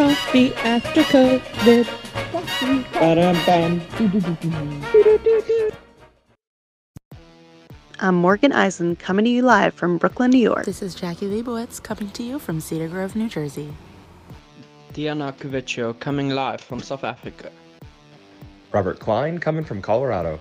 coffee after COVID. I'm Morgan Eisen coming to you live from Brooklyn, New York. This is Jackie Leibowitz coming to you from Cedar Grove, New Jersey. Diana Kuviccio coming live from South Africa. Robert Klein coming from Colorado.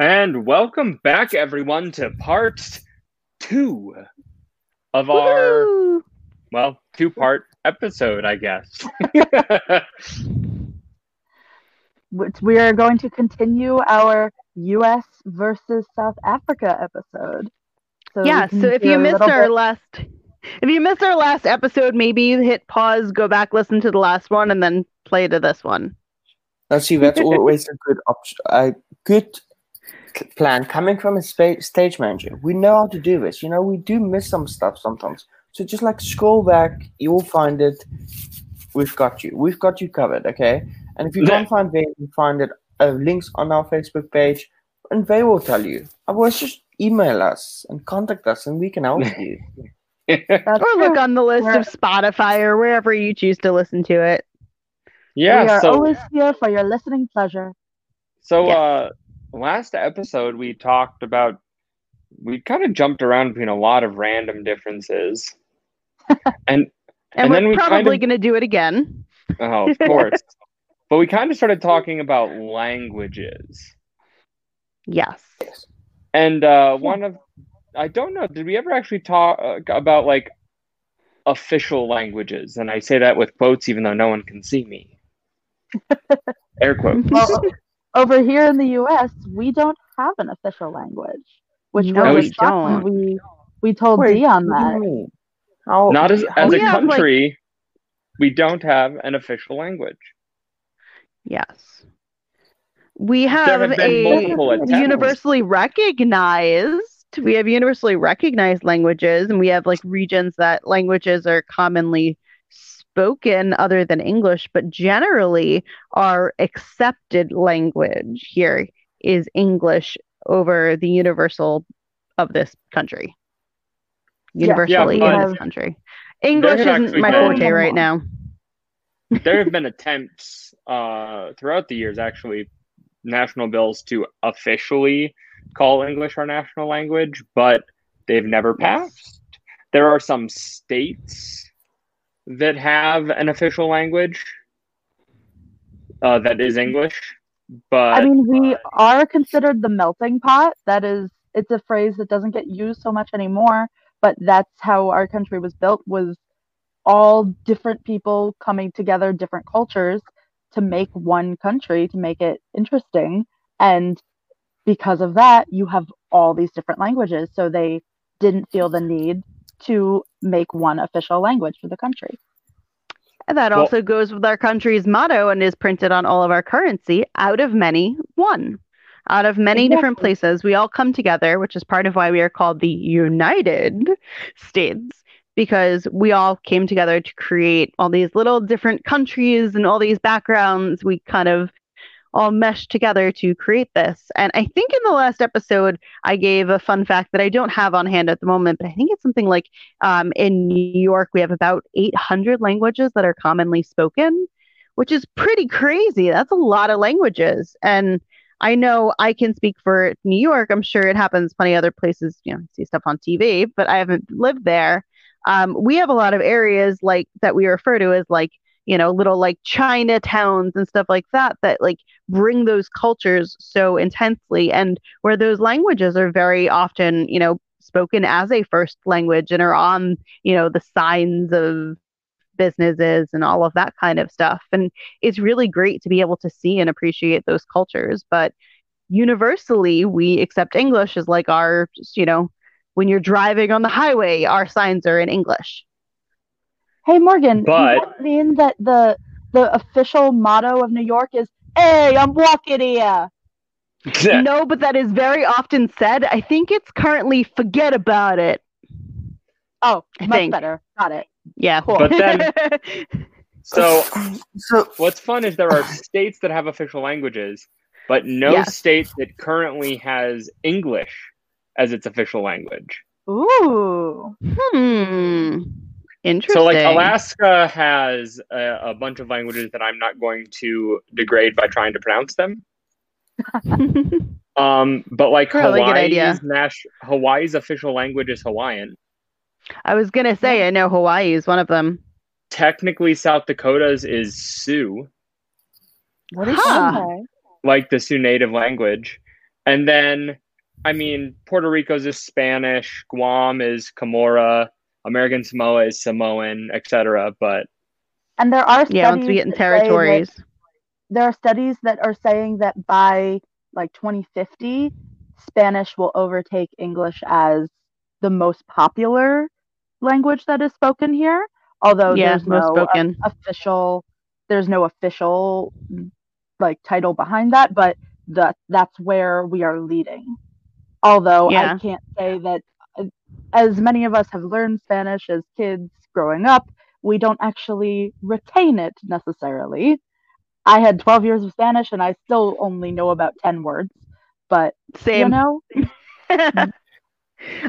And welcome back, everyone, to part two of our, Woo! well, two part episode, I guess. we are going to continue our U.S. versus South Africa episode. So yeah, so if you missed our bit- last if you missed our last episode, maybe hit pause, go back, listen to the last one, and then play to this one. Now, see, that's always a good option, a good c- plan coming from a spa- stage manager. We know how to do this. You know, we do miss some stuff sometimes. So just like scroll back, you'll find it. We've got you. We've got you covered. Okay. And if you Yeah. can't find there, you find it uh, links on our Facebook page, and they will tell you. Otherwise, just email us and contact us, and we can help you. Or look on the list of Spotify or wherever you choose to listen to it. Yeah, we are so always here for your listening pleasure. so Yes. uh last episode we talked about we kind of jumped around between a lot of random differences. and And, And then we're we kind probably of- going to do it again. oh, of course. but we kind of started talking about languages. Yes. And uh, one of, I don't know, did we ever actually talk uh, about like official languages? And I say that with quotes, even though no one can see me. Air quotes. Well, over here in the U.S., we don't have an official language, which No, was we don't. we we told Wait, Dion what do you that. mean? How, Not as, as We a have, like- country, we don't have an official language. Yes. We have have a universally recognized we have universally recognized languages and we have like regions that languages are commonly spoken other than english but generally our accepted language here is english over the universal of this country. Universally Yeah, in this country. English isn't my been- forte right now. there have been attempts uh, throughout the years, actually, national bills to officially call English our national language, but they've never passed. There are some states that have an official language uh, that is English, but I mean, we are considered the melting pot. That is, it's a phrase that doesn't get used so much anymore, but that's how our country was built was all different people coming together, different cultures to make one country, to make it interesting. And because of that, you have all these different languages. So they didn't feel the need to make one official language for the country. And that Well- also goes with our country's motto and is printed on all of our currency out of many, one. Out of many different places, we all come together, which is part of why we are called the United States, because we all came together to create all these little different countries and all these backgrounds. We kind of all meshed together to create this. And I think in the last episode, I gave a fun fact that I don't have on hand at the moment, but I think it's something like um, in New York, we have about 800 languages that are commonly spoken, which is pretty crazy. That's a lot of languages. And I know I can speak for New York. I'm sure it happens plenty other places, you know, see stuff on TV, but I haven't lived there. Um, we have a lot of areas like that we refer to as like, you know, little like Chinatowns and stuff like that, that like bring those cultures so intensely and where those languages are very often, you know, spoken as a first language and are on, you know, the signs of businesses and all of that kind of stuff. And it's really great to be able to see and appreciate those cultures. But universally, we accept English as like our, you know, when you're driving on the highway, our signs are in English. Hey Morgan, But- does that mean that the the official motto of New York is "Hey, I'm walking here"? No, but that is very often said. I think it's currently forget about it. Oh, I much think. better. Got it. Yeah. Cool. But then- So So what's fun is there are states that have official languages, but no Yes. state that currently has English as its official language. Ooh. Hmm. Interesting. So, like, Alaska has a, a bunch of languages that I'm not going to degrade by trying to pronounce them. Um, but like Really good idea. Hawaii's nas- Hawaii's official language is Hawaiian. I was gonna say I know Hawaii is one of them. Technically, South Dakota's is Sioux, what is Huh. Okay. like the Sioux native language, and then, I mean, Puerto Rico's is Spanish, Guam is Chamorro, American Samoa is Samoan, etc. But And there are studies Yeah, once we get in that that- territories. there are studies that are saying that by like 2050, Spanish will overtake English as the most popular language that is spoken here. Although Yeah, there's most no spoken. official, there's no official like title behind that, but that that's where we are leading. Although Yeah. I can't say that as many of us have learned Spanish as kids growing up, we don't actually retain it necessarily. I had 12 years of Spanish and I still only know about 10 words, but Same. you know.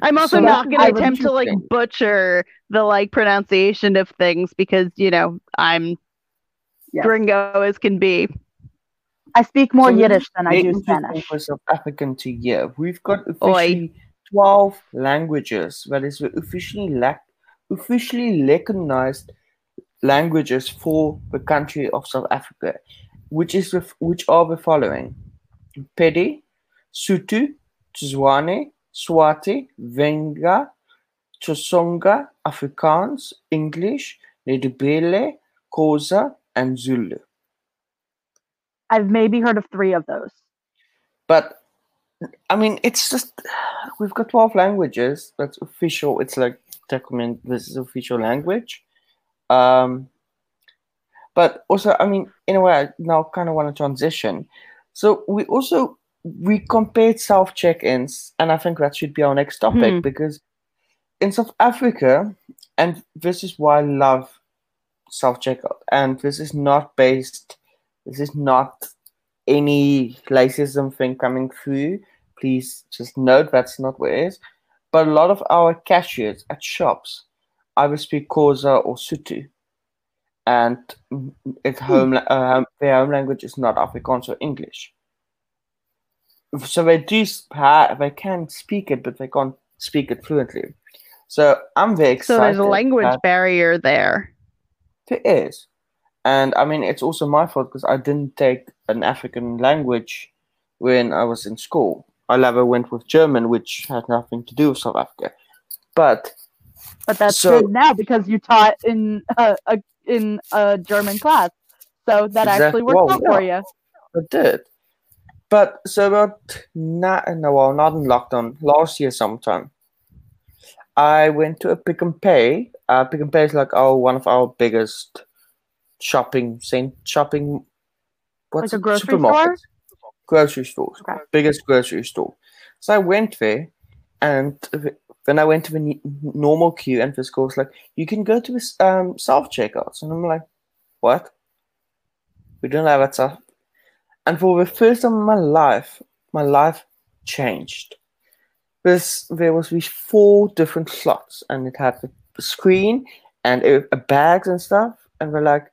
I'm also so not going to attempt to like butcher the like pronunciation of things because, you know, I'm yes. gringo as can be. I speak more so Yiddish than I do Spanish. Was African to yeah. We've got officially Oy. 12 languages that is officially lack officially recognized languages for the country of South Africa which is which are the following Pedi, Sotho, Tswana, Swati, Venda, Tsonga, Afrikaans, English, Ndebele, Xhosa, and Zulu. I've maybe heard of three of those. But I mean, it's just we've got twelve languages. That's official. It's like document. This is official language. Um, but also, I mean, in a way, I now kind of want to transition. So we also we compared self check-ins, and I think that should be our next topic Hmm. because in South Africa, and this is why I love self checkout, and this is not based. This is not any racism thing coming through. Please just note that's not where it is. But a lot of our cashiers at shops either speak Xhosa or Sotho, and its home la- uh, their home language is not Afrikaans or English. So they do they can speak it, but they can't speak it fluently. So I'm very excited. So there's a language barrier there. there is. And I mean, it's also my fault because I didn't take an African language when I was in school. I never went with German, which had nothing to do with South Africa. But But that's So- good now because you taught in a, a in a German class, so that actually worked Well, out for you. I did. But so about not no, well, not in lockdown. Last year sometime, I went to a Pick n Pay. Uh, Pick n Pay is like our one of our biggest shopping cent shopping. What's Like a it? grocery store? Grocery stores. Okay. Biggest grocery store. So I went there, and th- then I went to the normal queue, and this girl was like, "You can go to um self checkouts," and I'm like, "What? We don't have that stuff." And for the first time in my life, my life changed. This there was these four different slots, and it had the screen and a bags and stuff. And we're like,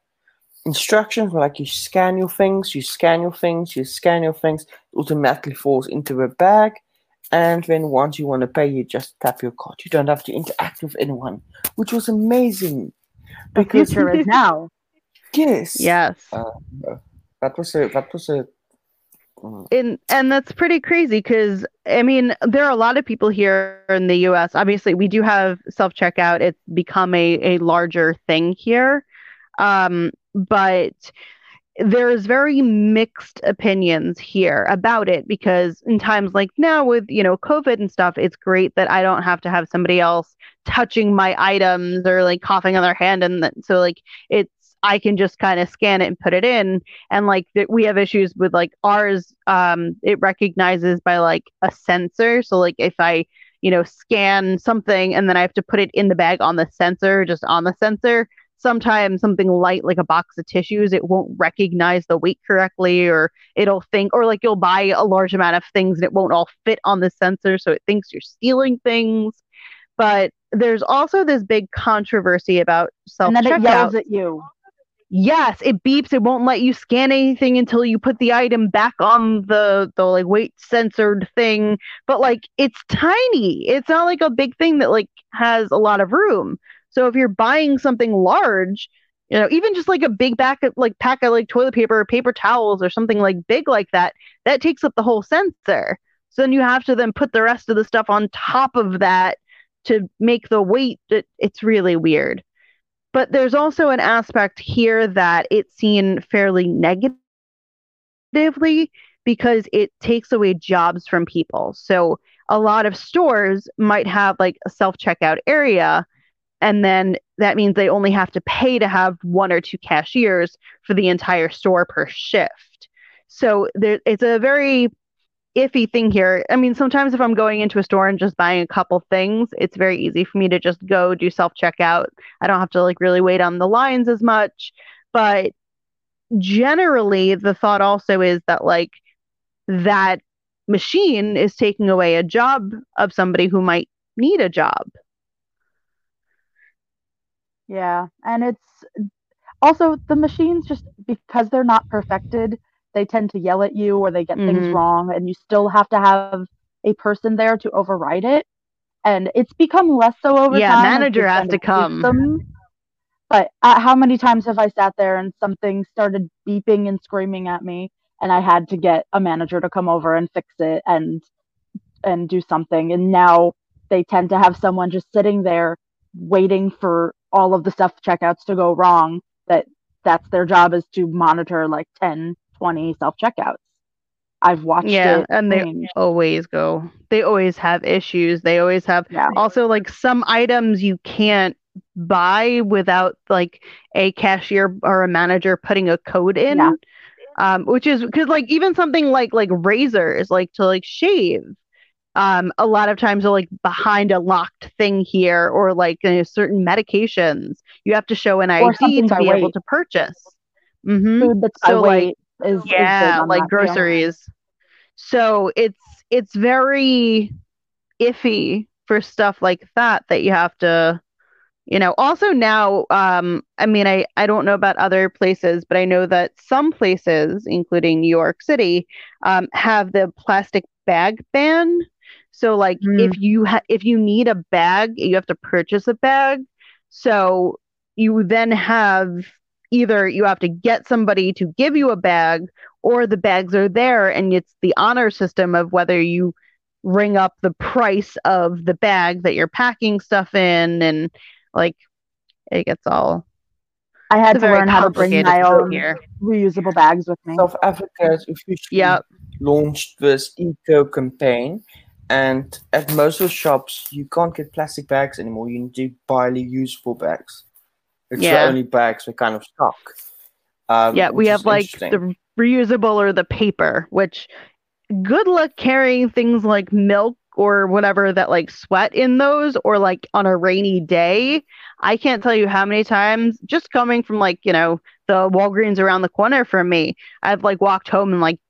instructions like, you scan your things, you scan your things, you scan your things. It automatically falls into a bag, and then once you want to pay, you just tap your card. You don't have to interact with anyone, which was amazing. The Because future is now. yes, Yes. uh, that was a that was a. mm, and and that's pretty crazy because I mean there are a lot of people here in the U.S. Obviously, we do have self checkout; it's become a a larger thing here, um, but there's very mixed opinions here about it because in times like now with you know COVID and stuff, it's great that I don't have to have somebody else touching my items or like coughing on their hand, and so like it's I can just kind of scan it and put it in. And like that we have issues with like ours um it recognizes by like a sensor. So like if i you know scan something and then i have to put it in the bag on the sensor just on the sensor sometimes something light like a box of tissues, it won't recognize the weight correctly, or it'll think, or like you'll buy a large amount of things and it won't all fit on the sensor, so it thinks you're stealing things. But there's also this big controversy about self and then it yells at you. Yes, it beeps. It won't let you scan anything until you put the item back on the the like weight censored thing. But like it's tiny. It's not like a big thing that like has a lot of room. So if you're buying something large, you know, even just like a big back of like pack of like toilet paper or paper towels or something like big like that, that takes up the whole sensor. So then you have to then put the rest of the stuff on top of that to make the weight. It, it's really weird. But there's also an aspect here that it's seen fairly negatively because it takes away jobs from people. So a lot of stores might have like a self checkout area, and then that means they only have to pay to have one or two cashiers for the entire store per shift. So there, it's a very iffy thing here. I mean, sometimes if I'm going into a store and just buying a couple things, it's very easy for me to just go do self checkout. I don't have to like really wait on the lines as much. But generally, the thought also is that like that machine is taking away a job of somebody who might need a job. Yeah, and it's also the machines just because they're not perfected, they tend to yell at you or they get things Mhm. wrong, and you still have to have a person there to override it. And it's become less so over Yeah, time. as manager has to come. Them. But uh, how many times have I sat there and something started beeping and screaming at me, and I had to get a manager to come over and fix it and and do something. And now they tend to have someone just sitting there waiting for all of the self checkouts to go wrong. That that's their job is to monitor like 10, 20 self checkouts. I've watched Yeah, it. and they change. always go. They always have issues. They always have Yeah. also like some items you can't buy without like a cashier or a manager putting a code in. Yeah. Um, which is because like even something like like razors, like to like shave. Um, a lot of times are like behind a locked thing here, or like you know, certain medications. You have to show an Or ID to be able to purchase. hmm Food that's So, like, is, is yeah on like that, groceries so it's it's very iffy for stuff like that that you have to you know also now um i mean i i don't know about other places but i know that some places including new york city um have the plastic bag ban so like Mm. if you ha- if you need a bag you have to purchase a bag so you then have either you have to get somebody to give you a bag or the bags are there and it's the honor system of whether you ring up the price of the bag that you're packing stuff in and like it gets all I had to learn how to bring my own here. reusable bags with me. South Africa has officially Yep. launched this eco campaign, and at most of the shops, you can't get plastic bags anymore. You need to buy reusable bags. It's Yeah. the only bags we kind of stock. Um, yeah, we have like the reusable or the paper, which good luck carrying things like milk or whatever that like sweat in those or like on a rainy day. I can't tell you how many times just coming from like, you know, the Walgreens around the corner from me, I've like walked home and like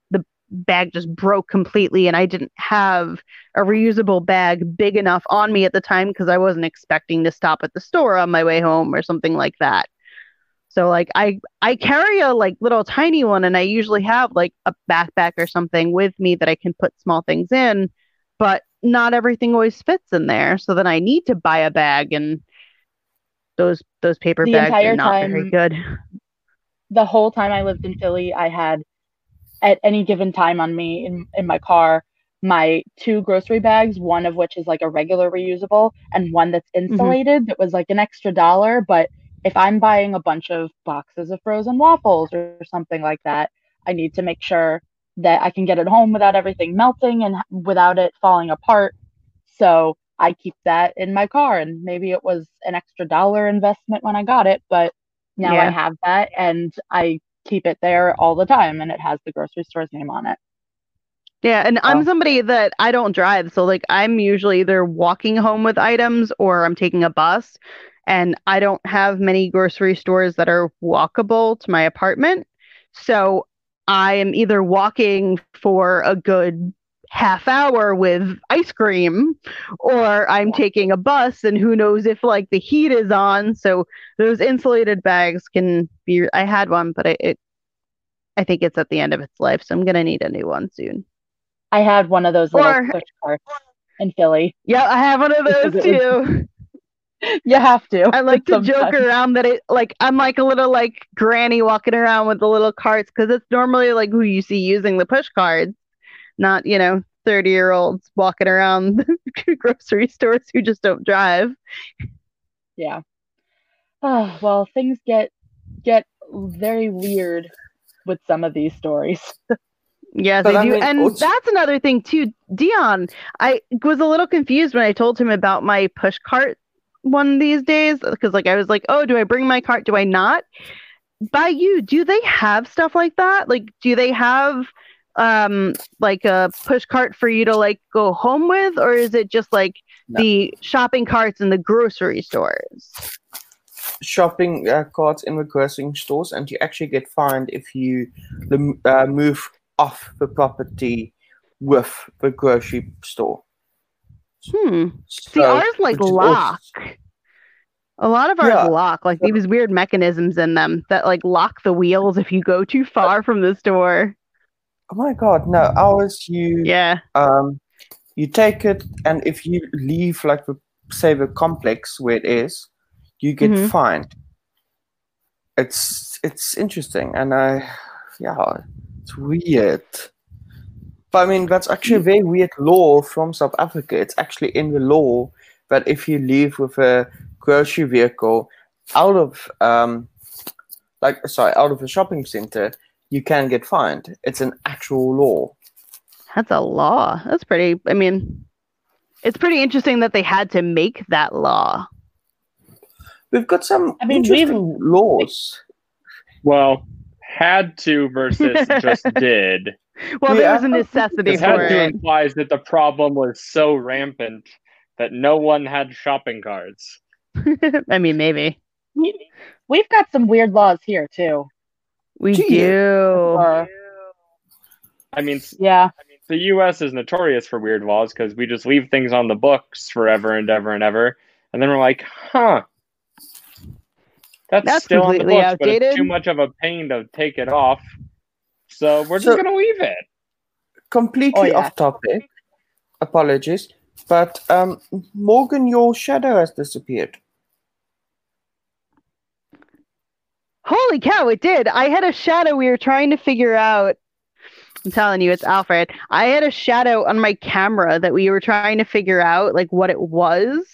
bag just broke completely and I didn't have a reusable bag big enough on me at the time because I wasn't expecting to stop at the store on my way home or something like that. So like I I carry a like little tiny one and I usually have like a backpack or something with me that I can put small things in, but not everything always fits in there. So then I need to buy a bag and those those paper The bags are not very good. the whole time I lived in Philly, I had at any given time on me in, in my car my two grocery bags, one of which is like a regular reusable and one that's mm-hmm. insulated that was like an extra dollar. But if I'm buying a bunch of boxes of frozen waffles or something like that, I need to make sure that I can get it home without everything melting and without it falling apart. So I keep that in my car, and maybe it was an extra dollar investment when I got it, but now I have that and I keep it there all the time, and it has the grocery store's name on it. Yeah, and I'm Oh. somebody that I don't drive, so like I'm usually either walking home with items or I'm taking a bus. and I don't have many grocery stores that are walkable to my apartment. So I am either walking for a good half hour with ice cream or I'm taking a bus and who knows if like the heat is on so those insulated bags can be I had one but I, it I think it's at the end of its life so I'm going to need a new one soon. I had one of those little Or- push carts in Philly. Yeah, I have one of those too. You have to. I like to joke around that it like I'm like a little like granny walking around with the little carts because it's normally like who you see using the push cards, not you know 30 year olds walking around the grocery stores who just don't drive. Yeah. Oh, well, things get get very weird with some of these stories. Yes, But I I do. mean, and also- that's another thing too. Dion, I was a little confused when I told him about my push cart one these days because like I was like, "Oh, do I bring my cart? Do I not?" By you, do they have stuff like that? Like do they have um like a push cart for you to like go home with or is it just like No. the shopping carts in the grocery stores? shopping uh, carts in the grocery stores, and you actually get fined if you uh, move off the property with the grocery store. Hmm. See, ours like lock. also- A lot of ours Yeah. lock, like these weird mechanisms in them that like lock the wheels if you go too far from the store. Oh my god, no! Ours, you Yeah. um, you take it, and if you leave like the say the complex where it is, you get Mhm. fined. It's it's interesting, and I yeah, it's weird. But I mean, that's actually a very weird law from South Africa. It's actually in the law that if you leave with a grocery vehicle out of um, like sorry, out of a shopping center, you can get fined. It's an actual law. That's a law. That's pretty I mean it's pretty interesting that they had to make that law. We've got some I mean, we've- laws. Well, had to versus just did. Well, there was a necessity Because for had to implies that the problem was so rampant that no one had shopping carts. I mean, maybe. We've got some weird laws here too. We Gee. do. Uh, I mean, s- yeah. the U.S. is notorious for weird laws because we just leave things on the books forever and ever and ever, and then we're like, huh. That's, That's still on the completely books, but it's too much of a pain to take it off. So we're just gonna leave it. Completely Oh, yeah. off topic. Apologies. But um, Morgan, your shadow has disappeared. Holy cow, it did. I had a shadow we were trying to figure out. I'm telling you, it's Alfred. I had a shadow on my camera that we were trying to figure out like what it was.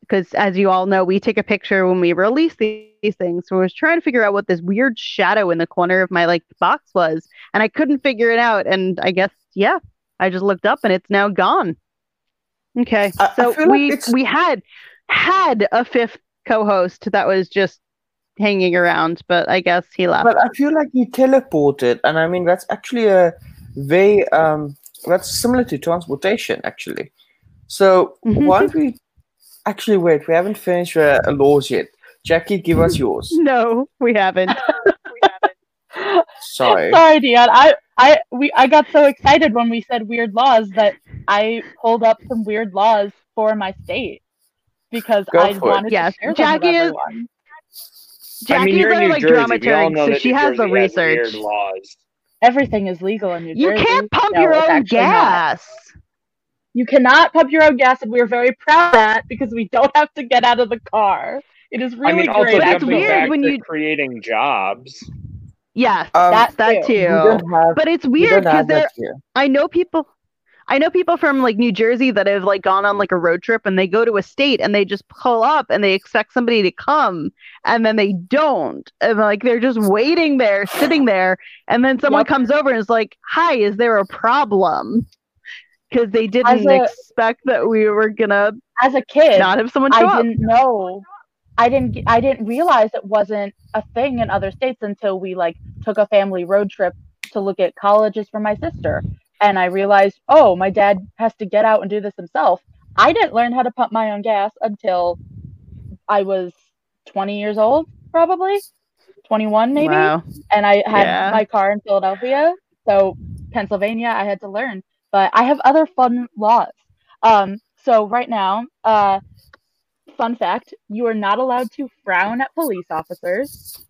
Because as you all know, we take a picture when we release these things. So I was trying to figure out what this weird shadow in the corner of my like box was. And I couldn't figure it out. And I guess, yeah, I just looked up and it's now gone. Okay. I- I so like we it's- we had had a fifth co-host that was just hanging around, but I guess he left. But I feel like he teleported, and I mean that's actually a very um that's similar to transportation actually. So Mhm. why don't we actually wait? We haven't finished uh, laws yet. Jackie, give us yours. no, we haven't. Sorry. Sorry, Dion. I, I, we, I got so excited when we said weird laws that I pulled up some weird laws for my state because Go I for it. wanted Yes, to share Jackie them is- with everyone. Jackie's I mean, you're in our New like Jersey. Dramaturg, so she New has the Jersey research. weird laws. Everything is legal in New You Jersey. can't pump No, your own actually not. gas. You cannot pump your own gas, and we're very proud of that because we don't have to get out of the car. It is really I mean, also great. That's jumping weird back when to you- creating jobs. Yes, Um, that's that too. too. have. But it's weird because that there. I know people I know people from like New Jersey that have like gone on like a road trip and they go to a state and they just pull up and they expect somebody to come and then they don't. And like they're just waiting there, sitting there, and then someone Yep. comes over and is like, Hi, is there a problem? Because they didn't a- expect that we were gonna As a kid, not have someone show I up. didn't know. I didn't. I didn't realize it wasn't a thing in other states until we like took a family road trip to look at colleges for my sister, and I realized, oh, my dad has to get out and do this himself. I didn't learn how to pump my own gas until I was 20 years old, probably 21 maybe, Wow. and I had Yeah. my car in Philadelphia. So Pennsylvania, I had to learn. But I have other fun laws. Um, so right now, uh, fun fact: you are not allowed to frown at police officers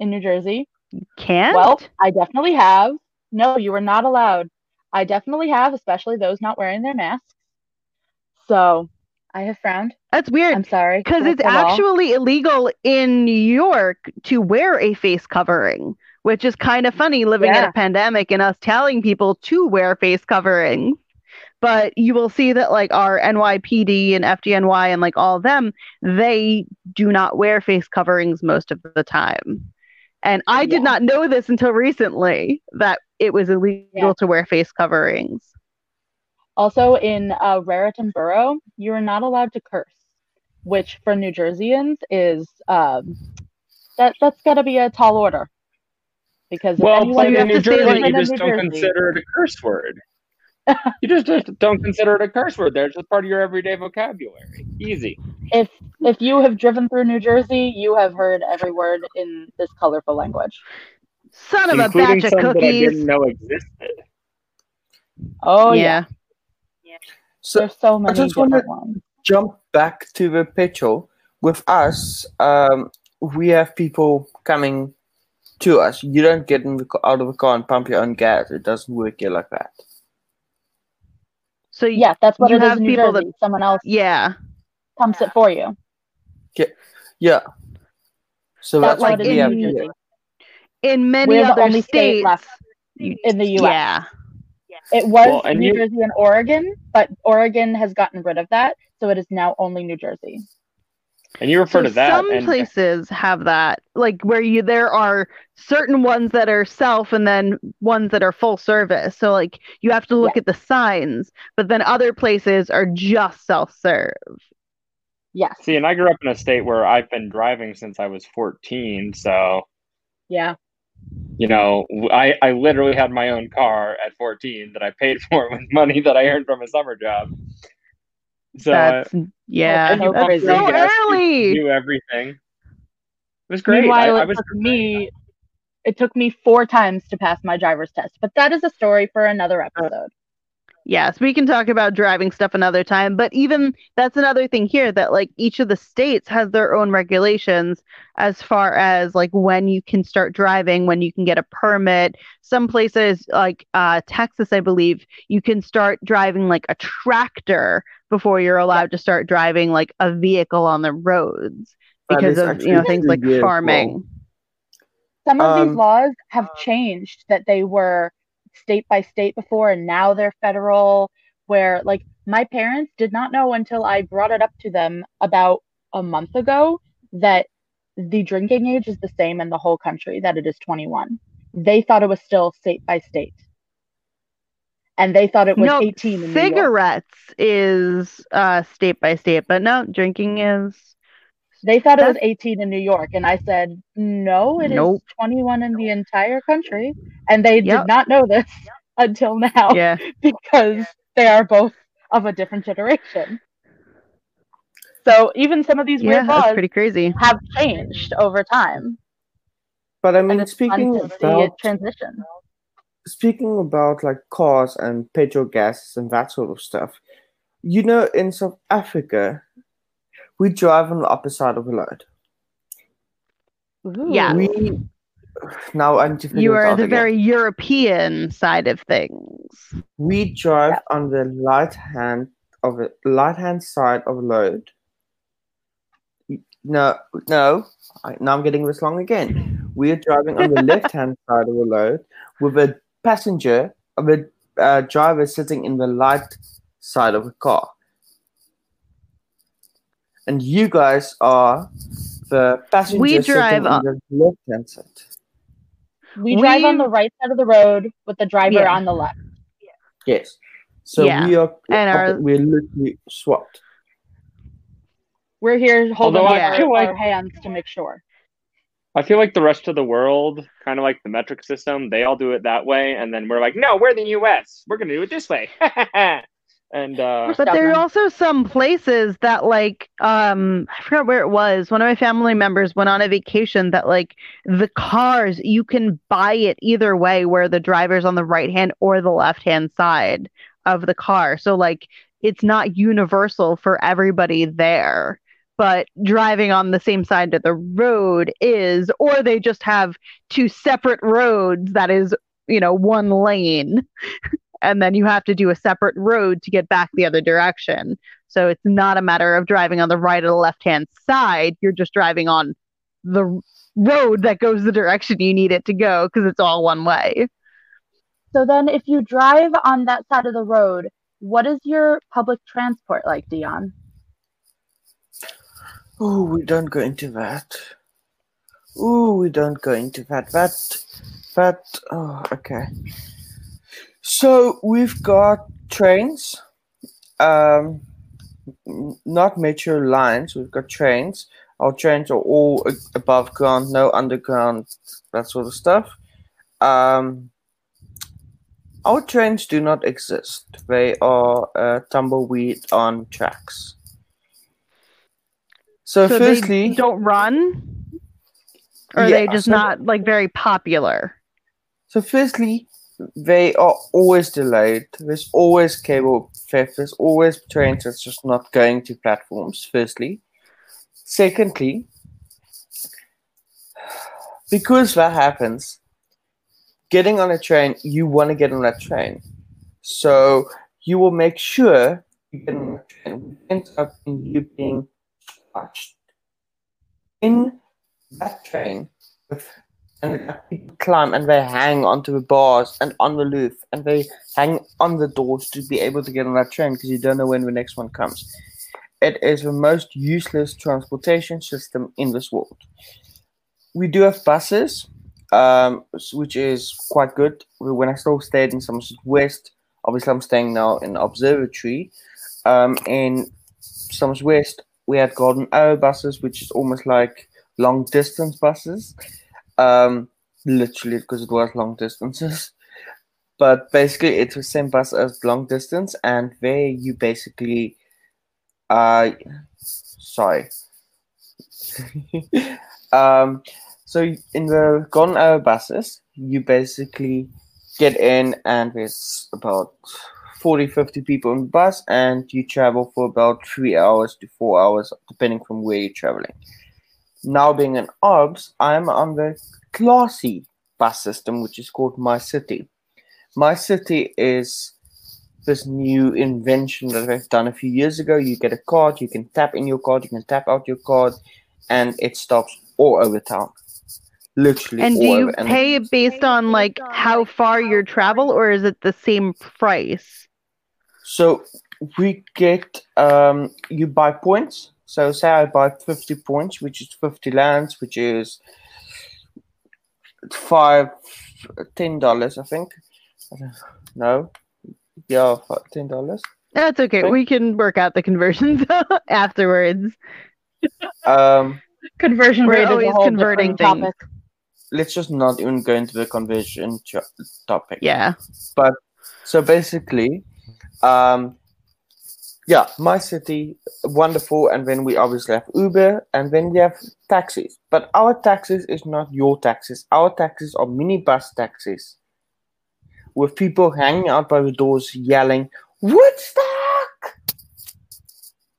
in New Jersey. You can't? Well, I definitely have. No, you are not allowed. I definitely have, especially those not wearing their masks. So I have frowned. That's weird. I'm sorry. Because it's actually illegal in New York to wear a face covering, which is kind of funny living in a pandemic and us telling people to wear face coverings. But you will see that like our NYPD and FDNY and like all of them, they do not wear face coverings most of the time. And I did Yeah. not know this until recently that it was illegal Yeah. to wear face coverings. Also, in uh, Raritan Borough, you are not allowed to curse, which for New Jerseyans is um, that that's got to be a tall order. Because Well, anyone in New Jersey, like, you in just New don't Jersey- consider it a curse word. You just, just don't consider it a curse word. There, it's just part of your everyday vocabulary. Easy. if if you have driven through New Jersey, you have heard every word in this colorful language. Son of a including batch of cookies. that I didn't know existed. Oh yeah, yeah. So there's so many I just wanna- ones. jump back to the picture. With us, um, we have people coming to us. You don't get in the, out of the car and pump your own gas. It doesn't work here like that. So y- Yeah, that's what you it is have in New people Jersey. that- Someone else yeah. pumps it for you. Yeah. So That's that's, like what what we have in New In many We're other only state states, left in the U.S. yeah. It was Well, New you- Jersey and Oregon, but Oregon has gotten rid of that, so it is now only New Jersey. And you refer So to that. some and places have that, like where you there are certain ones that are self and then ones that are full service. So like you have to look at the signs, but then other places are just self serve. Yes. see, and I grew up in a state where I've been driving since I was 14. So, Yeah. you know, I, I literally had my own car at 14 that I paid for with money that I earned from a summer job. So, uh, That's yeah. and you so pump crazy. your own So gas, you early! do everything. It was great. Meanwhile, I, I it was took me it took me four times to pass my driver's test, but that is a story for another episode. Yes, we can talk about driving stuff another time, but even that's another thing here that like each of the states has their own regulations as far as like when you can start driving, when you can get a permit. Some places like uh Texas, I believe, you can start driving like a tractor before you're allowed to start driving like a vehicle on the roads because of you know things like really farming. Some of Um, these laws have changed that they were state by state before and now they're federal where like my parents did not know until I brought it up to them about a month ago that the drinking age is the same in the whole country that it is 21. They thought it was still state by state. And they thought it was No, 18 in New York. cigarettes is uh state by state, but no, drinking is They thought it was 18 in New York, and I said, no, it is Nope. 21 in the entire country. And they Yep. did not know this until now yeah. because they are both of a different generation. So even some of these weird that's laws pretty crazy. have changed over time. But I mean, it's speaking to see about transition. Speaking about like cars and petrol gases and that sort of stuff, you know, in South Africa, we drive on the opposite side of the road. Yeah. We now I'm to You are the again. very European side of things. We drive on the right hand of the right hand side of the road. No, no. I, now I'm getting this wrong again. We are driving on the left hand side of the road with a passenger, of a uh, driver sitting in the right side of the car. And you guys are the passenger We sitting drive on on- the left hand side. We drive on the right side of the road with the driver Yeah. on the left. Yes. So Yeah. we are And our- we're literally swapped. We're here holding Although I our, our hands to make sure. I feel like the rest of the world, kind of like the metric system, they all do it that way, and then we're like, no, we're the U.S. We're gonna do it this way. And uh, But there are also some places that like um I forgot where it was. One of my family members went on a vacation that like the cars you can buy it either way where the driver's on the right hand or the left hand side of the car. So like it's not universal for everybody there. But driving on the same side of the road is, or they just have two separate roads that is, you know, one lane and then you have to do a separate road to get back the other direction. So it's not a matter of driving on the right or the left hand side. You're just driving on the road that goes the direction you need it to go because it's all one way. So then, if you drive on that side of the road, what is your public transport like, Dion? Oh, we don't go into that. Oh, we don't go into that. That, that. Oh, okay. So we've got trains, um, not metro lines. We've got trains. Our trains are all above ground, no underground, that sort of stuff. Um, our trains do not exist. They are uh, tumbleweed on tracks. So, So firstly, they don't run? Or are Yeah, they just so- not like very popular? So, firstly, they are always delayed. There's always cable theft. There's always trains that's just not going to platforms. Firstly, secondly, because that happens, getting on a train, you want to get on that train, so you will make sure you get on that train. It ends up in you being in that train and people climb and they hang onto the bars and on the roof and they hang on the doors to be able to get on that train because you don't know when the next one comes. It is the most useless transportation system in this world. We do have buses, um, which is quite good. When I still stayed in Somerset West, obviously I'm staying now in Observatory. Um, in Somerset West, we had Golden Arrow buses, which is almost like long distance buses. Um literally because it was long distances. But basically it's the same bus as long distance and there you basically uh sorry. Um so in the Golden Arrow buses you basically get in and there's about 40 50 people in the bus and you travel for about three hours to four hours depending from where you're traveling now being an OBS, I'm on the classy bus system, which is called MyCiTi. My City is this new invention that they've done a few years ago. You get a card, you can tap in your card, you can tap out your card, and it stops all over town. Literally And do you over. Pay based on like how far you travel or is it the same price? So we get um you buy points. So say I buy 50 points, which is 50 rands, which is five ten dollars, I think. No. Yeah, ten dollars. That's okay. Okay. We can work out the conversions afterwards. Um Conversion We're rate is always converting different things. topic. let's just not even go into the conversion topic. Yeah. But so basically, um, yeah, MyCiTi, wonderful, and then we obviously have Uber, and then we have taxis. But our taxis is not your taxis. Our taxis are minibus taxis, with people hanging out by the doors yelling "Woodstock."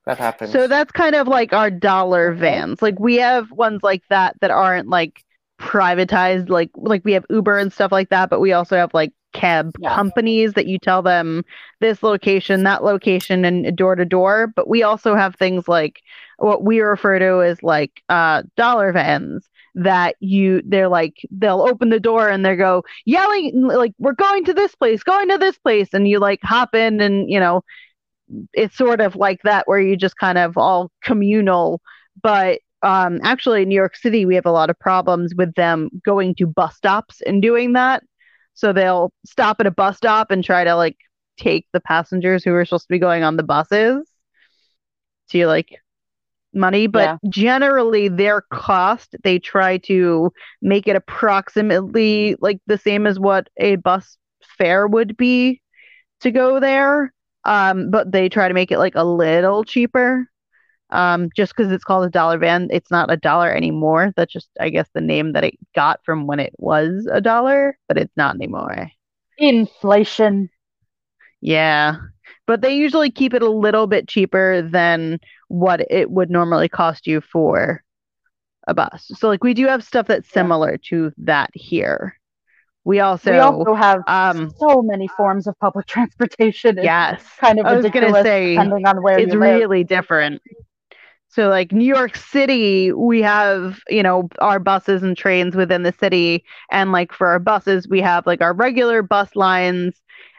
That happens. So that's kind of like our dollar vans. Like we have ones like that that aren't like privatized like like we have Uber and stuff like that, but we also have like cab Yeah. companies that you tell them this location, that location and door to door, but we also have things like what we refer to as like uh dollar vans that you they're like they'll open the door and they go yelling like we're going to this place, going to this place and you like hop in and you know it's sort of like that where you just kind of all communal but um actually in new york city we have a lot of problems with them going to bus stops and doing that so they'll stop at a bus stop and try to like take the passengers who are supposed to be going on the buses to like money but Yeah. generally their cost they try to make it approximately like the same as what a bus fare would be to go there um, but they try to make it like a little cheaper. Um, just because it's called a dollar van, it's not a dollar anymore. That's just, I guess, the name that it got from when it was a dollar, but it's not anymore. Inflation. Yeah. But they usually keep it a little bit cheaper than what it would normally cost you for a bus. So like we do have stuff that's Yeah. similar to that here. We also, we also have um so many forms of public transportation. It's yes. kind of I was ridiculous say, depending on where it's you live. really different. So like New York City, we have, you know, our buses and trains within the city. And like for our buses, we have like our regular bus lines.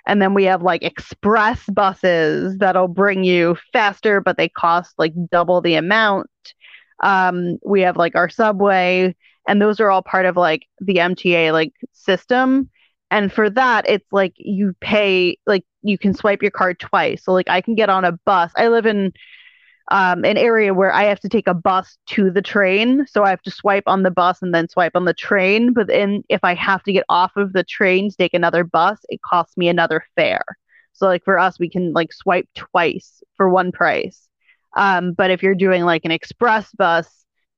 And then we have like express buses that'll bring you faster but they cost like double the amount. Um we have like our subway. And those are all part of like the MTA like system. And for that it's like you pay like you can swipe your card twice. So like i can get on a bus. I live in um, an area where i have to take a bus to the train. So i have to swipe on the bus and then swipe on the train. But then if i have to get off of the train to take another bus it costs me another fare. So like for us we can like swipe twice for one price. Um, but if you're doing like an express bus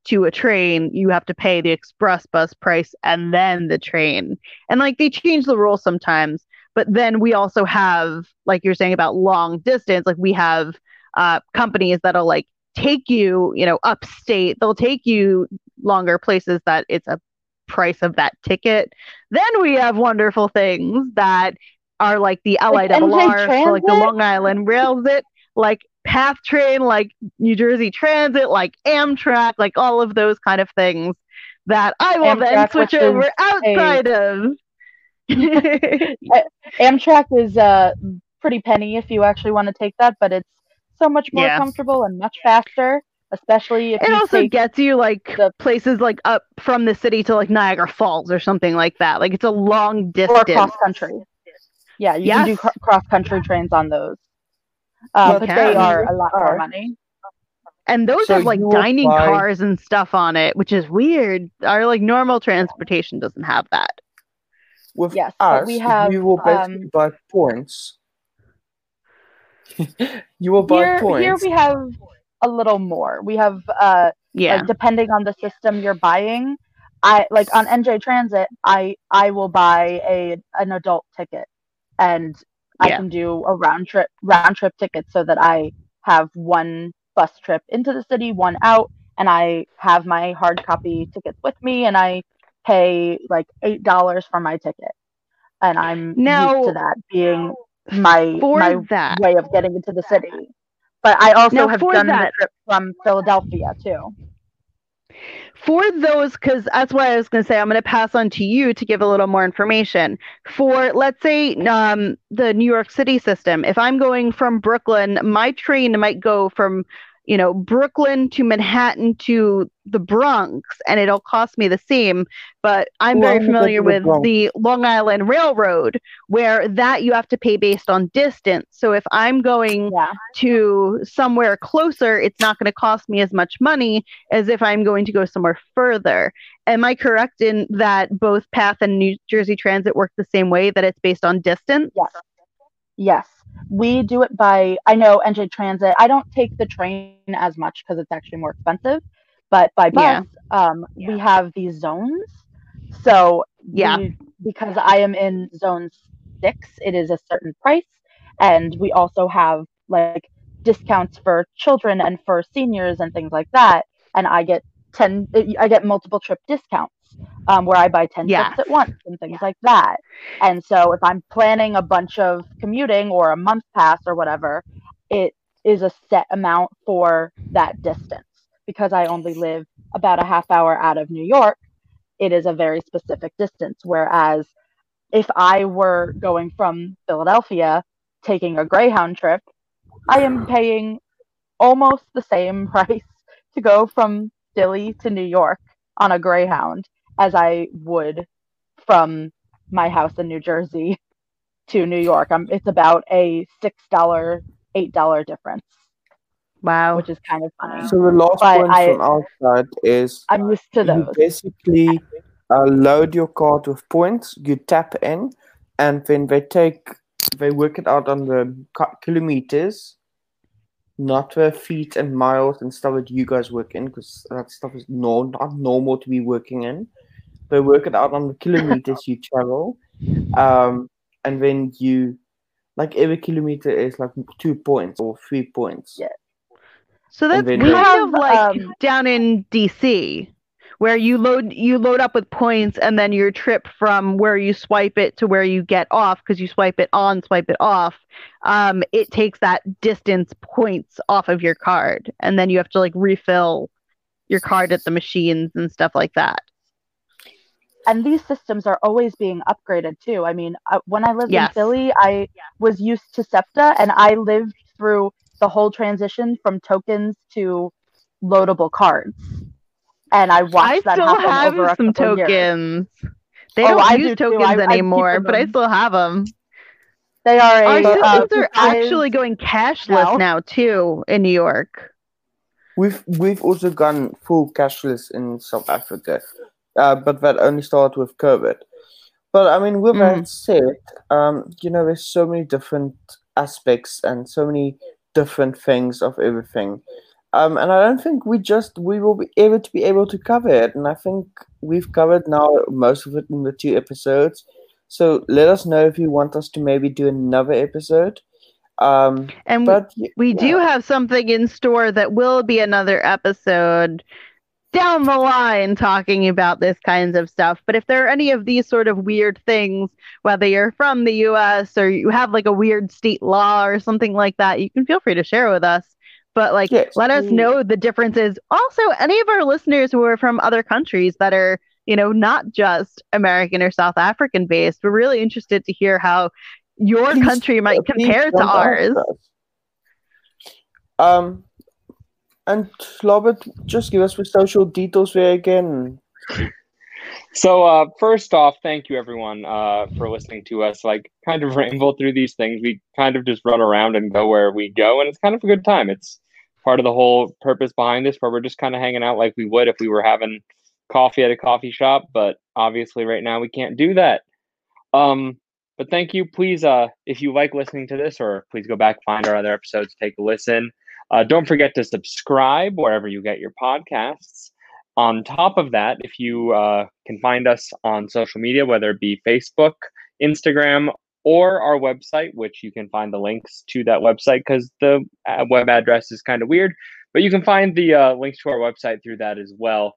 to a train, you have to pay the express bus price and then the train. And like they change the rules sometimes, but then we also have, like you're saying about long distance, like we have uh, companies that'll like take you, you know, upstate. They'll take you longer places that it's a price of that ticket. Then we have wonderful things that are like the Like LIRR, NJ so like the Long Island Railsit, like Path Train, like New Jersey Transit, like Amtrak, like all of those kind of things that I will then switch over outside of. Amtrak is uh pretty penny if you actually want to take that, but it's so much more Yeah. comfortable and much faster, especially if it you also take gets you like the- places like up from the city to like Niagara Falls or something like that. Like it's a long distance or distance. cross country. Yeah, you can do cr- cross country trains on those. Uh, You but they are a lot more money. And those So have like dining buy- cars and stuff on it, which is weird. Our like normal transportation doesn't have that. With Yes, us, we have, you will basically um, buy points. you will buy Here, points. here we have a little more. We have uh, Yeah. like depending on the system you're buying. I like on NJ Transit, I I will buy a an adult ticket, and I Yeah. can do a round trip round trip ticket so that I have one bus trip into the city, one out, and I have my hard copy tickets with me, and I pay like eight dollars for my ticket, and I'm Now, used to that being my for my that, way of getting into the city. But I also Now, have done that- the trip from Philadelphia too. for those because that's why i was going to say i'm going to pass on to you to give a little more information for let's say um, the new york city system if i'm going from brooklyn my train might go from you know brooklyn to manhattan to the bronx and it'll cost me the same but i'm Well, very I'm gonna go familiar to the with the long island railroad where that you have to pay based on distance so if i'm going Yeah. to somewhere closer, it's not going to cost me as much money as if I'm going to go somewhere further. Am I correct in that both Path and New Jersey Transit work the same way, that it's based on distance? Yes. Yes. We do it by I know NJ Transit. I don't take the train as much because it's actually more expensive. But by bus, Yeah. um, we have these zones. So Yeah. we- because I am in zone six, it is a certain price. And we also have like discounts for children and for seniors and things like that. And I get ten I get multiple trip discounts. Um, where I buy 10 Yes. trips at once and things like that. And so if I'm planning a bunch of commuting or a month pass or whatever, it is a set amount for that distance. Because I only live about a half hour out of New York, it is a very specific distance. Whereas if I were going from Philadelphia taking a Greyhound trip, I am paying almost the same price to go from Philly to New York on a Greyhound as I would from my house in New Jersey to New York. Um, it's about a six dollar, eight dollar difference, Wow. which is kind of funny. So the last But point I- from our side is I'm used to you those. basically uh, load your card with points, you tap in, and then they take they work it out on the kilometers, not the feet and miles and stuff that you guys work in, because that stuff is no, not normal to be working in. They work it out on the kilometers you travel, um, and then you, like every kilometer is like two points or three points. Yeah. So that's kind of like um, down in DC, where you load you load up with points, and then your trip from where you swipe it to where you get off, because you swipe it on, swipe it off. Um, it takes that distance points off of your card, and then you have to like refill your card at the machines and stuff like that. And these systems are always being upgraded too. I mean, uh, when I lived Yes. in Philly, I was used to SEPTA, and I lived through the whole transition from tokens to loadable cards, and I watched I that happen have over a some couple of years. tokens. They Oh, don't I use do tokens I- I anymore, but I still have them. They are a Our uh, systems are actually going cashless now. now too in New York. We've we've also gone full cashless in South Africa, uh, but that only started with COVID. But I mean, with Mm. that said, um, you know, there's so many different aspects and so many different things of everything, um, and I don't think we just we will be able to be able to cover it. And I think we've covered now most of it in the two episodes. So let us know if you want us to maybe do another episode. Um, And we, but y- we do have something in store that will be another episode down the line talking about this kinds of stuff. But if there are any of these sort of weird things, whether you're from the US or you have like a weird state law or something like that, you can feel free to share with us. But like Yes, let us know the differences. Also, any of our listeners who are from other countries that are, you know, not just American or South African based, we're really interested to hear how your country might compare to ours. Um, and Robert, just give us the social details there again. So uh, first off, thank you everyone uh, for listening to us. Like kind of ramble through these things. We kind of just run around and go where we go, and it's kind of a good time. It's part of the whole purpose behind this, where we're just kind of hanging out like we would if we were having coffee at a coffee shop. But obviously, right now we can't do that. Um, but thank you. Please, uh, if you like listening to this, or please go back find our other episodes, take a listen. Uh, don't forget to subscribe wherever you get your podcasts. On top of that, if you uh, can find us on social media, whether it be Facebook, Instagram, or our website, which you can find the links to that website because the uh, web address is kind of weird, but you can find the uh, links to our website through that as well.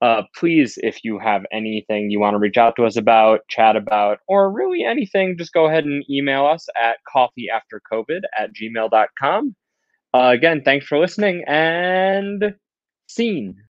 Uh, please, if you have anything you want to reach out to us about, chat about, or really anything, just go ahead and email us at coffeeaftercovid at gmail.com. Uh, again, thanks for listening and scene.